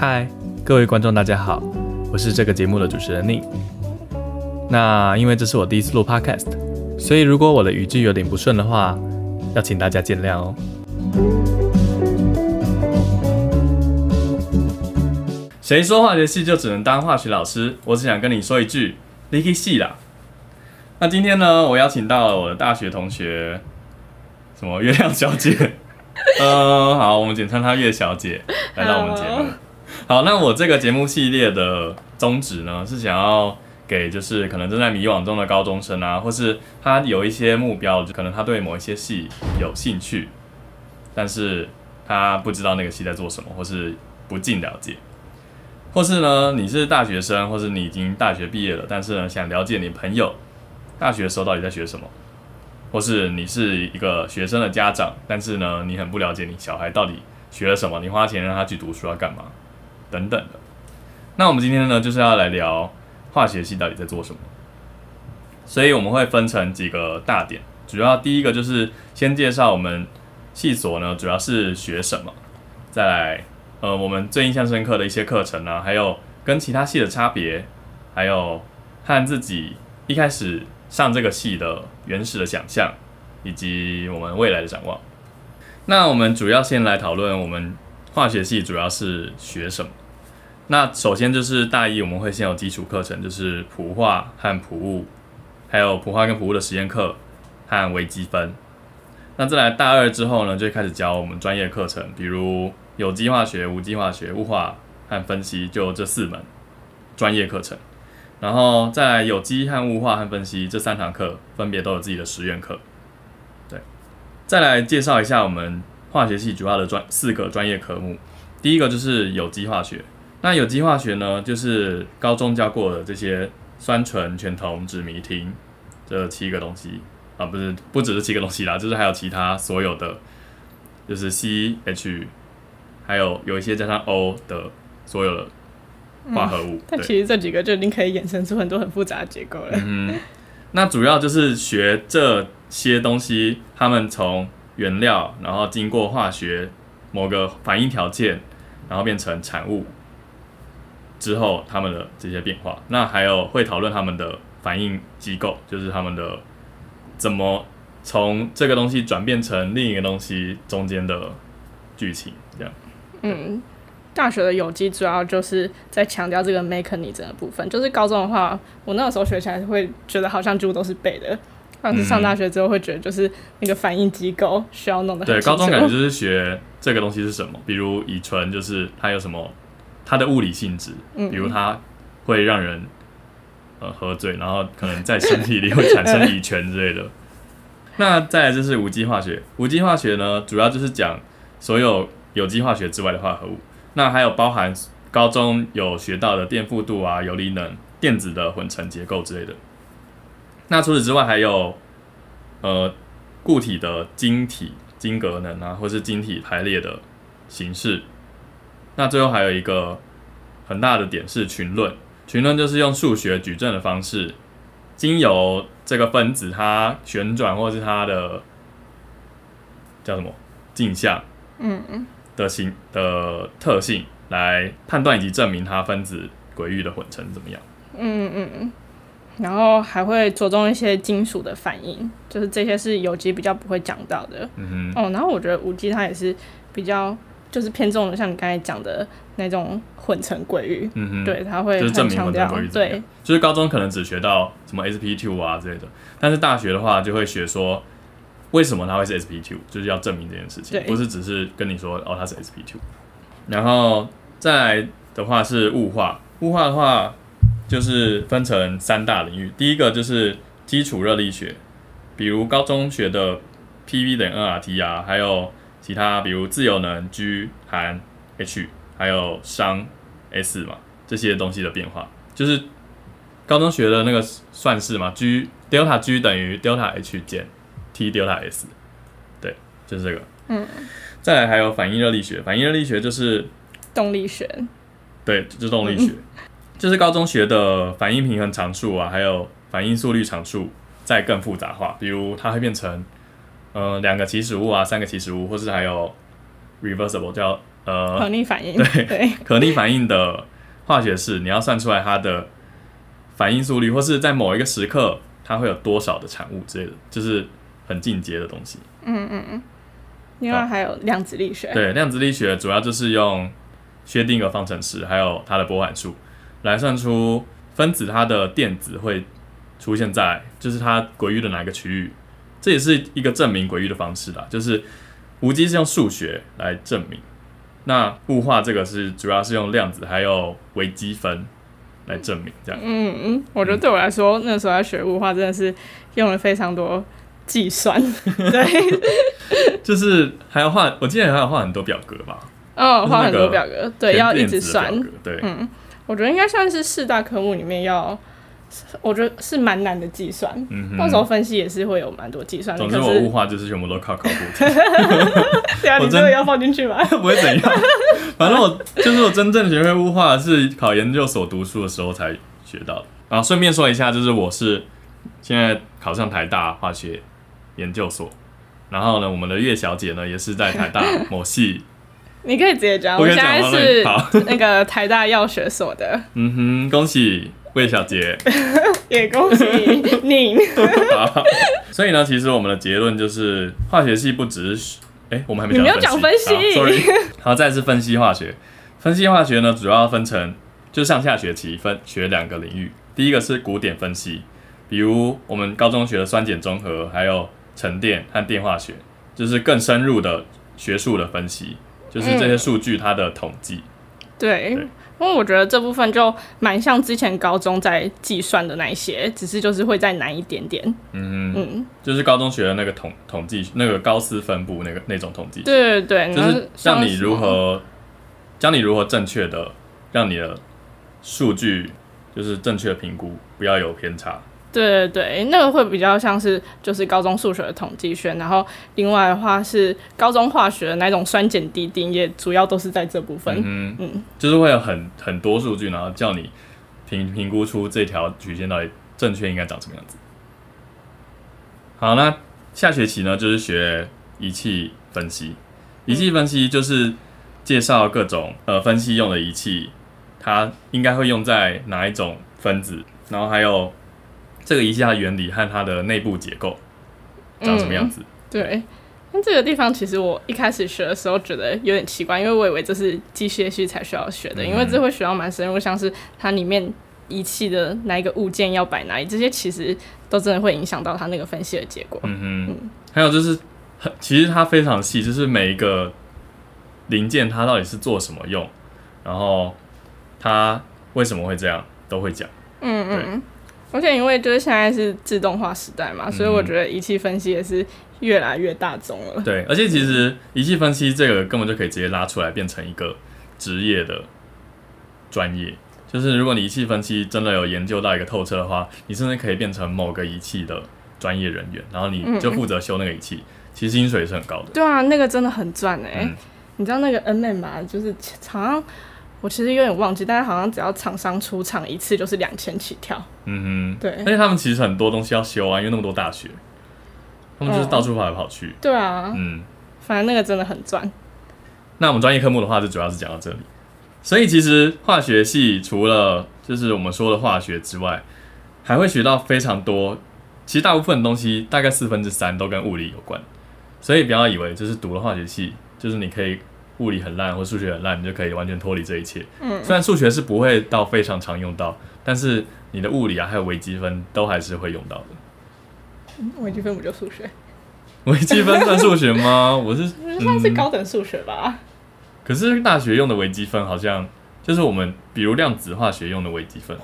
嗨，各位观众，大家好，我是这个节目的主持人 Nick。那因为这是我第一次录 Podcast，所以如果我的语句有点不顺的话，要请大家见谅哦。谁说化学系就只能当化学老师？我只想跟你说一句，你可以系啦。那今天呢，我邀请到了我的大学同学，什么月亮小姐。呃，好，我们简称她月小姐来到我们节目。好，那我这个节目系列的宗旨呢，是想要给就是可能正在迷惘中的高中生啊，或是他有一些目标，就可能他对某一些系有兴趣，但是他不知道那个系在做什么，或是不尽了解。或是呢，你是大学生，或是你已经大学毕业了，但是呢，想了解你朋友大学时候到底在学什么，或是你是一个学生的家长，但是呢，你很不了解你小孩到底学了什么，你花钱让他去读书要干嘛，等等的。那我们今天呢，就是要来聊化学系到底在做什么。所以我们会分成几个大点，主要第一个就是先介绍我们系所呢，主要是学什么，再来。呃，我们最印象深刻的一些课程呢，还有跟其他系的差别，还有和自己一开始上这个系的原始的想象，以及我们未来的展望。那我们主要先来讨论我们化学系主要是学什么。那首先就是大一我们会先有基础课程，就是普化和普物，还有普化跟普物的实验课和微积分。那再来大二之后呢，就开始教我们专业课程，比如。有机化学、无机化学、物化和分析，就这四门专业课程。然后在有机和物化和分析这三堂课，分别都有自己的实验课。对，再来介绍一下我们化学系主要的专四个专业科目。第一个就是有机化学。那有机化学呢，就是高中教过的这些酸醇、醛酮、酯、醚、烃这七个东西啊，不是不只是七个东西啦，就是还有其他所有的，就是 C、H。还有有一些加上 O 的所有的化合物，但其实这几个就已经可以衍生出很多很复杂的结构了。嗯，那主要就是学这些东西，他们从原料，然后经过化学某个反应条件，然后变成产物之后，他们的这些变化。那还有会讨论他们的反应机构，就是他们的怎么从这个东西转变成另一个东西中间的剧情，这样。嗯，大学的有机主要就是在强调这个 mechanism 的部分。就是高中的话，我那个时候学起来会觉得好像几乎都是背的，但是上大学之后会觉得就是那个反应机构需要弄得对，高中感觉就是学这个东西是什么，比如乙醇就是它有什么它的物理性质，比如它会让人呃喝醉，然后可能在身体里会产生乙醛之类的。那再来就是无机化学，无机化学呢主要就是讲所有。有机化学之外的化合物，那还有包含高中有学到的电负度啊、游离能、电子的混成结构之类的。那除此之外，还有呃固体的晶体晶格能啊，或是晶体排列的形式。那最后还有一个很大的点是群论，群论就是用数学矩阵的方式，经由这个分子它旋转或是它的叫什么镜像，嗯嗯。的形的特性来判断以及证明它分子轨域的混成怎么样？嗯嗯嗯，然后还会着重一些金属的反应，就是这些是有机比较不会讲到的。嗯哼。哦，然后我觉得无机它也是比较就是偏重的，像你刚才讲的那种混成鬼域。嗯哼。对，它会就是证明混成鬼域。对，就是高中可能只学到什么 sp two 啊之类的，但是大学的话就会学说。为什么它会是 sp two？就是要证明这件事情，不是只是跟你说哦它是 sp two。然后再来的话是物化，物化的话就是分成三大领域。第一个就是基础热力学，比如高中学的 Pv 等于 nRT 啊，还有其他比如自由能 G 含 H，还有熵 S 嘛，这些东西的变化，就是高中学的那个算式嘛，G delta G 等于 delta H 减。T delta S，对，就是这个。嗯，再来还有反应热力学，反应热力学就是动力学。对，就是动力学，就是高中学的反应平衡常数啊，还有反应速率常数，再更复杂化，比如它会变成呃两个起始物啊，三个起始物，或是还有 reversible 叫呃可逆反应，对对，可逆反应的化学式，你要算出来它的反应速率，或是在某一个时刻它会有多少的产物之类的，就是很进阶的东西。嗯嗯嗯。另外还有量子力学，对，量子力学主要就是用薛定谔方程式，还有它的波函数来算出分子它的电子会出现在就是它轨域的哪一个区域，这也是一个证明鬼域的方式啦。就是无机是用数学来证明，那物化这个是主要是用量子还有微积分来证明，这样。嗯嗯，我觉得对我来说，那时候要学物化真的是用了非常多计算，对，就是还要画，我记得还要画很多表格吧？嗯，画很多表格，对，要一直算对，我觉得应该算是四大科目里面要，我觉得是蛮难的计算。嗯到时候分析也是会有蛮多计算的，总之我物化就是全部都靠考古题。对啊，你真你这个要放进去吗？不会怎样。反正我就是我真正学会物化是考研究所读书的时候才学到的。然后顺便说一下，就是我是现在考上台大化学研究所，然后呢，我们的岳小姐呢也是在台大某系，你可以直接讲，我现在是好那个台大药学所的，嗯哼，恭喜魏小杰。也恭喜你。好，所以呢，其实我们的结论就是化学系不只是，哎、我们还没你没有讲讲分析好，sorry。好，再来是分析化学。分析化学呢，主要分成就上下学期分学两个领域。第一个是古典分析，比如我们高中学的酸碱中和，还有沉淀和电化学，就是更深入的学术的分析，就是这些数据它的统计。对，对因为我觉得这部分就蛮像之前高中在计算的那一些，只是就是会再难一点点。嗯，嗯，就是高中学的那个统统计，那个高斯分布那个那种统计。对对对，就是像让你如何，教你如何正确的让你的数据就是正确评估，不要有偏差。对对对，那个会比较像是就是高中数学的统计学，然后另外的话是高中化学的那种酸碱滴定，也主要都是在这部分。嗯嗯就是会有很很多数据，然后叫你评评估出这条曲线到底正确应该长什么样子。好，那下学期呢就是学仪器分析，仪器分析就是介绍各种呃分析用的仪器，它应该会用在哪一种分子，然后还有这个仪器它的原理和它的内部结构长什么样子。对，那这个地方其实我一开始学的时候觉得有点奇怪，因为我以为这是机械系才需要学的，嗯。因为这会学到蛮深入，像是它里面仪器的哪一个物件要摆哪里，这些其实都真的会影响到它那个分析的结果。嗯哼，还有就是很，其实它非常细，就是每一个零件它到底是做什么用，然后它为什么会这样，都会讲。嗯嗯，而且因为就是现在是自动化时代嘛，所以我觉得仪器分析也是越来越大众了。对，而且其实仪器分析这个根本就可以直接拉出来变成一个职业的专业。就是如果你仪器分析真的有研究到一个透彻的话，你甚至可以变成某个仪器的专业人员，然后你就负责修那个仪器，其实薪水是很高的。对啊，那个真的很赚哎、嗯你知道那个 N M 吧？就是好像我其实有点忘记，但是好像只要厂商出厂一次就是两千起跳。嗯哼，对而且他们其实很多东西要修啊，因为那么多大学，他们就是到处跑来跑去。对啊，嗯，反正那个真的很赚。那我们专业科目的话，就主要是讲到这里。所以其实化学系除了就是我们说的化学之外，还会学到非常多。其实大部分的东西，大概四分之三都跟物理有关。所以不要以为就是读了化学系，就是你可以物理很烂或数学很烂，你就可以完全脱离这一切。嗯，虽然数学是不会到非常常用到，但是你的物理啊还有微积分都还是会用到的。微积分不就数学？微积分算数学吗？我是算是高等数学吧。可是大学用的微积分好像就是我们比如量子化学用的微积分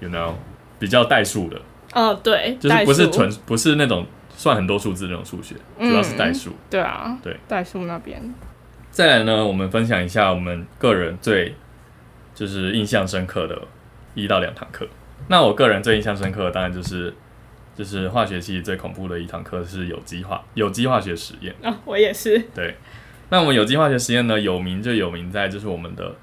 ，you know，比较代数的，哦，对，就是不是纯不是那种算很多数字那种数学，主要是代数。对啊，对，代数那边。再来呢，我们分享一下我们个人最就是印象深刻的一到两堂课。那我个人最印象深刻的当然就是就是化学系最恐怖的一堂课是有机化有机化学实验。啊、我也是。对，那我们有机化学实验呢，有名就有名在就是我们的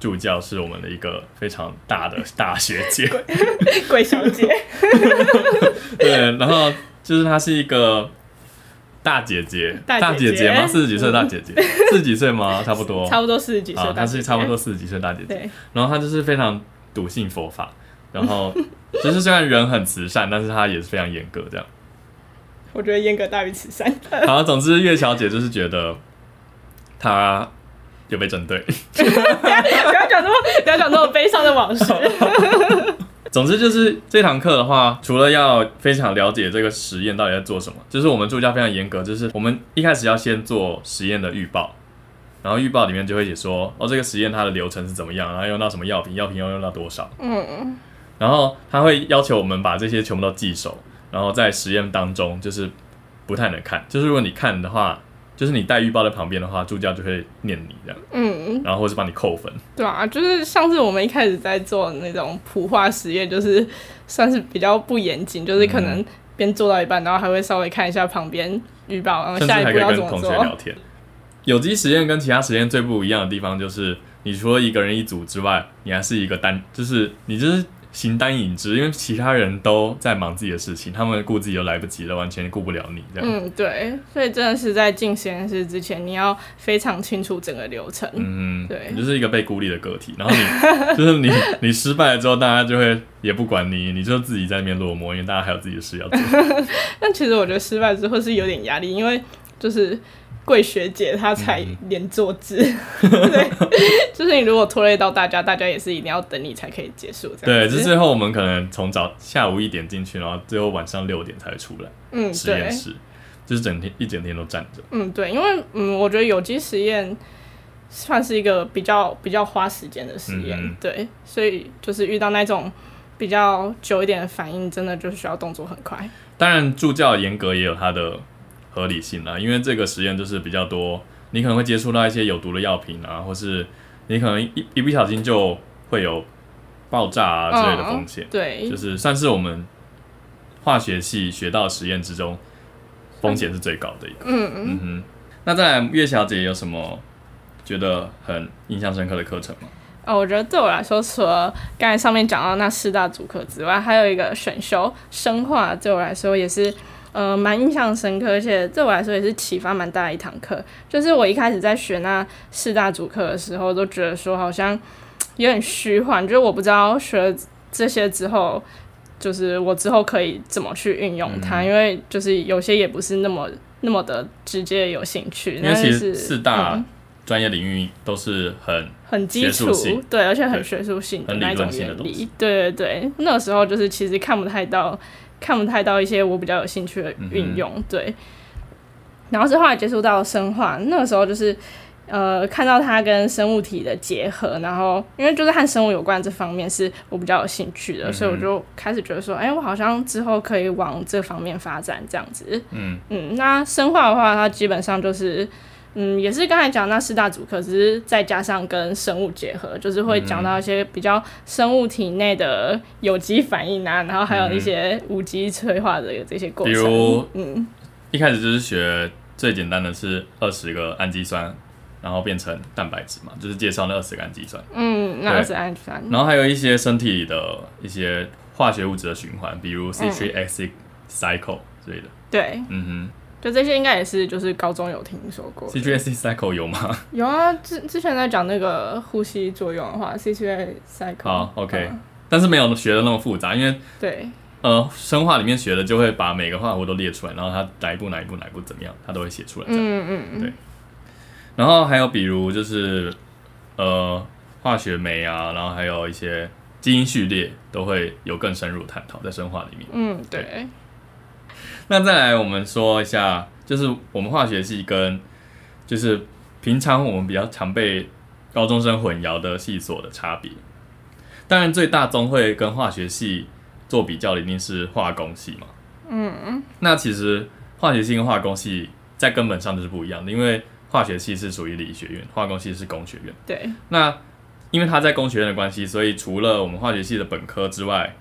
助教是我们的一个非常大的大学姐，鬼小姐。对，然后就是她是一个大姐姐，大姐姐吗？四十几岁大姐姐，四十几岁吗？差不多，差不多四十几岁。她是差不多四十几岁大姐姐。然后她就是非常笃信佛法，然后 就是虽然人很慈善，但是她也是非常严格这样。我觉得严格大于慈善。好，总之月小姐就是觉得她有被针对。不要讲那么不要讲那么悲伤的往事。总之就是这堂课的话，除了要非常了解这个实验到底在做什么，就是我们助教非常严格，就是我们一开始要先做实验的预报，然后预报里面就会写说，哦，这个实验它的流程是怎么样，然后用到什么药品，药品要用到多少，嗯，然后他会要求我们把这些全部都记熟，然后在实验当中就是不太能看，就是如果你看的话。就是你带预报在旁边的话，助教就会念你这样，嗯，然后或是帮你扣分。对啊，就是上次我们一开始在做那种普化实验，就是算是比较不严谨，就是可能边做到一半，然后还会稍微看一下旁边预报，然后下一步要怎么做。聊天。有机实验跟其他实验最不一样的地方，就是你除了一个人一组之外，你还是一个单，就是你就是。形单影只，因为其他人都在忙自己的事情，他们顾自己都来不及了，完全顾不了你这样。嗯，对，所以真的是在进实验室之前，你要非常清楚整个流程。嗯，对，你就是一个被孤立的个体，然后你 就是你，你失败了之后，大家就会也不管你，你就自己在那边落寞，因为大家还有自己的事要做。但其实我觉得失败之后是有点压力，因为就是。贵学姐她才连坐姿，对，就是你如果拖累到大家，大家也是一定要等你才可以结束。对，就最后我们可能从早下午一点进去，然后最后晚上六点才出来。嗯，实验室就是整天一整天都站着。嗯，对，因为嗯，我觉得有机实验算是一个比较比较花时间的实验，对，所以就是遇到那种比较久一点的反应，真的就是需要动作很快。当然，助教严格也有他的。合理性啊，因为这个实验就是比较多，你可能会接触到一些有毒的药品啊，或是你可能一一不小心就会有爆炸啊之类的风险。对，就是算是我们化学系学到实验之中风险是最高的一个。嗯嗯哼。那再来，岳小姐有什么觉得很印象深刻的课程吗？哦，我觉得对我来说，除了刚才上面讲到那四大主课之外，还有一个选修生化，对我来说也是。呃，蛮印象深刻，而且对我来说也是启发蛮大的一堂课。就是我一开始在学那四大主课的时候，都觉得说好像有点虚幻，就是我不知道学了这些之后，就是我之后可以怎么去运用它，因为就是有些也不是那么那么的直接有兴趣。因为其实四大专业领域都是很很基础，对，而且很学术性的那种原理。对对对，那时候就是其实看不太到。看不太到一些我比较有兴趣的运用，对。然后是后来接触到生化，那个时候就是呃看到它跟生物体的结合，然后因为就是和生物有关这方面是我比较有兴趣的，所以我就开始觉得说，哎，我好像之后可以往这方面发展这样子。嗯嗯，那生化的话，它基本上就是。嗯，也是刚才讲那四大主科，只是再加上跟生物结合，就是会讲到一些比较生物体内的有机反应啊，然后还有一些无机催化的这些过程。比如，嗯，一开始就是学最简单的是二十个氨基酸，然后变成蛋白质嘛，就是介绍那二十个氨基酸。嗯，那二十氨基酸。然后还有一些身体的一些化学物质的循环，比如 citric cycle 之类的。对，嗯哼。就这些应该也是，就是高中有听说过。C G S cycle 有吗？有啊，之之前在讲那个呼吸作用的话，C G S cycle。好，OK，但是没有学的那么复杂，因为对，呃，生化里面学的就会把每个化合物都列出来，然后它哪一步哪一步哪一步怎么样，它都会写出来。嗯嗯嗯，对。然后还有比如就是呃化学酶啊，然后还有一些基因序列都会有更深入探讨在生化里面。嗯，对。那再来，我们说一下，就是我们化学系跟就是平常我们比较常被高中生混淆的系所的差别。当然，最大宗会跟化学系做比较的一定是化工系嘛。嗯。那其实化学系跟化工系在根本上就是不一样的，因为化学系是属于理学院，化工系是工学院。对。那因为他在工学院的关系，所以除了我们化学系的本科之外，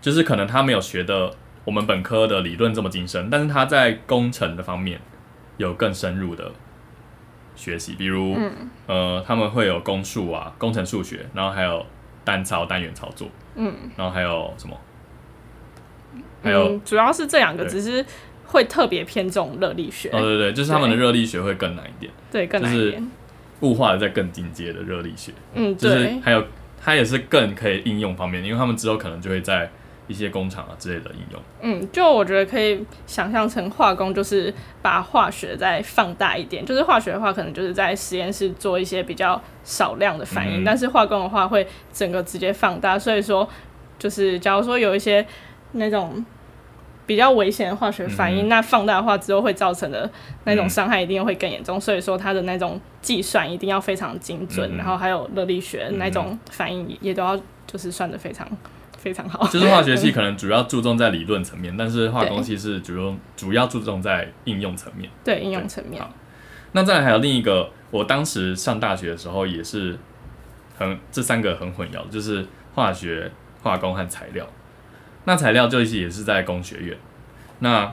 就是可能他没有学的。我们本科的理论这么精深，但是他在工程的方面有更深入的学习，比如呃，他们会有公数啊，工程数学，然后还有单操、单元操作，嗯，然后还有什么？还有主要是这两个，只是会特别偏重热力学。哦，对对，就是他们的热力学会更难一点，对，更难一点。物化的在更进阶的热力学，嗯，就是还有它也是更可以应用方面，因为他们之后可能就会在一些工厂啊之类的应用。嗯，就我觉得可以想象成化工就是把化学再放大一点，就是化学的话可能就是在实验室做一些比较少量的反应，但是化工的话会整个直接放大，所以说就是假如说有一些那种。比较危险的化学反应，那放大的话之后会造成的那种伤害一定会更严重，所以说它的那种计算一定要非常精准，然后还有热力学那种反应也都要就是算的非常非常好。就是化学系可能主要注重在理论层面，但是化工系是主要主要注重在应用层面。对应用层面。好，那再来还有另一个，我当时上大学的时候也是很这三个很混淆，就是化学、化工和材料。那材料就是也是在工学院，那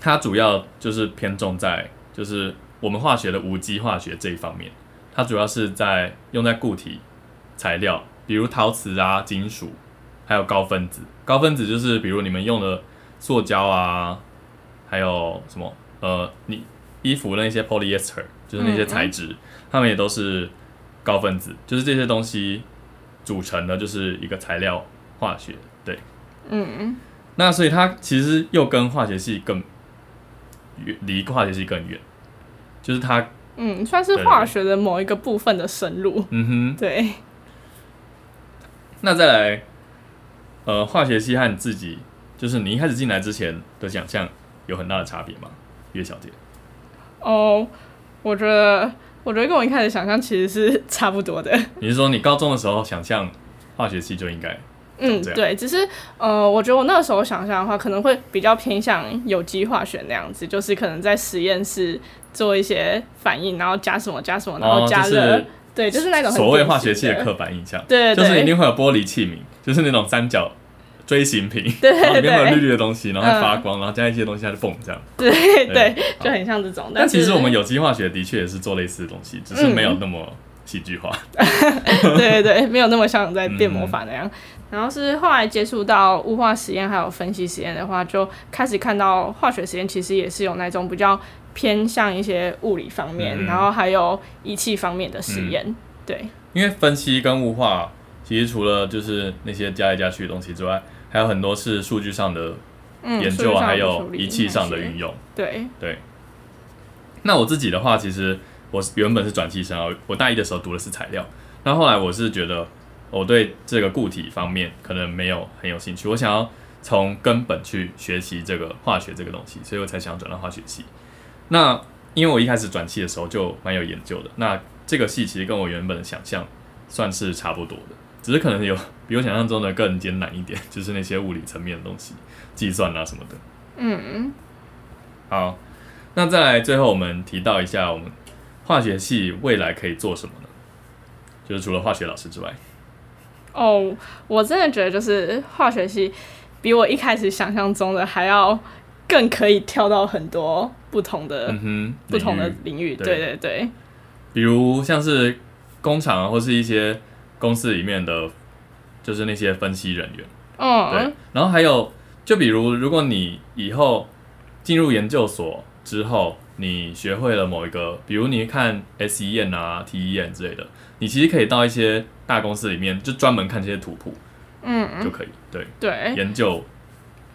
它主要就是偏重在就是我们化学的无机化学这一方面，它主要是在用在固体材料，比如陶瓷啊、金属，还有高分子。高分子就是比如你们用的塑胶啊，还有什么呃，你衣服那些 polyester 就是那些材质，它们也都是高分子，就是这些东西组成的就是一个材料化学，对。嗯，那所以它其实又跟化学系更远，离化学系更远，就是它，嗯，算是化学的某一个部分的深入。嗯哼，对。那再来，呃，化学系和你自己，就是你一开始进来之前的想象有很大的差别吗？岳小姐？哦，我觉得，我觉得跟我一开始想象其实是差不多的。你是说你高中的时候想象化学系就应该？嗯，对，只是呃，我觉得我那个时候想象的话，可能会比较偏向有机化学那样子，就是可能在实验室做一些反应，然后加什么加什么，然后加热，对，就是那种所谓化学器的刻板印象，对，就是一定会有玻璃器皿，就是那种三角锥形瓶，对对对，里面有绿绿的东西，然后发光，然后加一些东西它就蹦这样，对对，就很像这种。但其实我们有机化学的确也是做类似的东西，只是没有那么戏剧化，对对对，没有那么像在变魔法那样。然后是后来接触到物化实验还有分析实验的话，就开始看到化学实验其实也是有那种比较偏向一些物理方面，然后还有仪器方面的实验。对，因为分析跟物化其实除了就是那些加来加去的东西之外，还有很多是数据上的研究，还有仪器上的运用。对对。那我自己的话，其实我原本是转系生，我大一的时候读的是材料，那后来我是觉得。我对这个固体方面可能没有很有兴趣，我想要从根本去学习这个化学这个东西，所以我才想转到化学系。那因为我一开始转系的时候就蛮有研究的，那这个系其实跟我原本的想象算是差不多的，只是可能有比我想象中的更艰难一点，就是那些物理层面的东西，计算啊什么的。嗯，好，那再来最后我们提到一下，我们化学系未来可以做什么呢？就是除了化学老师之外。哦，我真的觉得就是化学系比我一开始想象中的还要更可以跳到很多不同的、不同的领域。对对对，比如像是工厂或是一些公司里面的，就是那些分析人员。嗯，对。然后还有，就比如如果你以后进入研究所之后，你学会了某一个，比如你看 S E N 啊、T E N 之类的，你其实可以到一些。大公司里面就专门看这些图谱，嗯，就可以，对。对，研究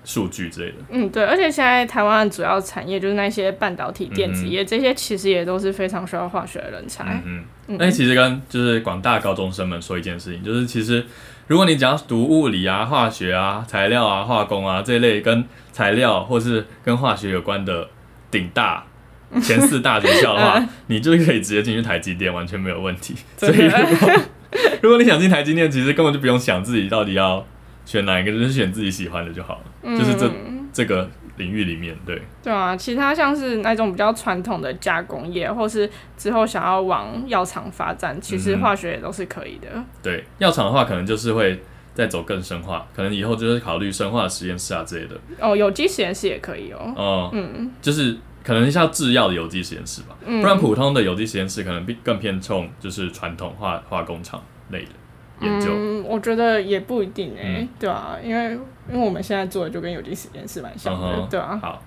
数据之类的，嗯，对，而且现在台湾的主要产业就是那些半导体、电子业，这些其实也都是非常需要化学的人才。嗯嗯，那其实跟就是广大高中生们说一件事情，就是其实如果你只要读物理啊、化学啊、材料啊、化工啊这一类跟材料或是跟化学有关的顶大 前四大学校的话，你就可以直接进去台积电，完全没有问题。所以如果 如果你想进台积电，其实根本就不用想自己到底要选哪一个，就是选自己喜欢的就好了。就是这这个领域里面，对对啊，其他像是那种比较传统的加工业，或是之后想要往药厂发展，其实化学也都是可以的。对，药厂的话，可能就是会再走更深化，可能以后就是考虑生化实验室啊之类的。哦，有机实验室也可以哦。哦，嗯，就是可能像制药的有机实验室吧，不然普通的有机实验室可能更偏重就是传统化化工厂。类的研究，嗯，我觉得也不一定哎，对啊，因为因为我们现在做的就跟有机实验室蛮像的，对啊。好，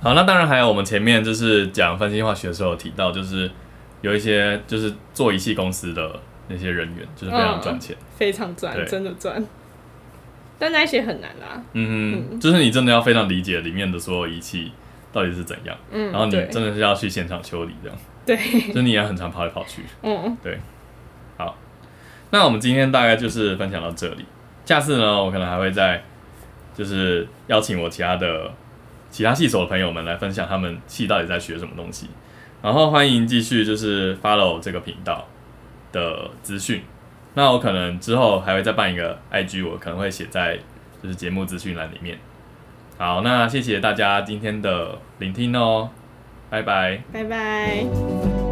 好，那当然还有我们前面就是讲分析化学的时候有提到，就是有一些就是做仪器公司的那些人员，就是非常赚钱，非常赚，真的赚。但那一些很难啦，嗯哼，就是你真的要非常理解里面的所有仪器到底是怎样，嗯，然后你真的是要去现场修理这样，对，就你也很常跑来跑去。嗯，对。好，那我们今天大概就是分享到这里，下次呢，我可能还会再就是邀请我其他的其他系所的朋友们来分享他们系到底在学什么东西，然后欢迎继续就是 follow 这个频道的资讯。那我可能之后还会再办一个 IG，我可能会写在就是节目资讯栏里面。好，那谢谢大家今天的聆听哦，拜拜。拜拜。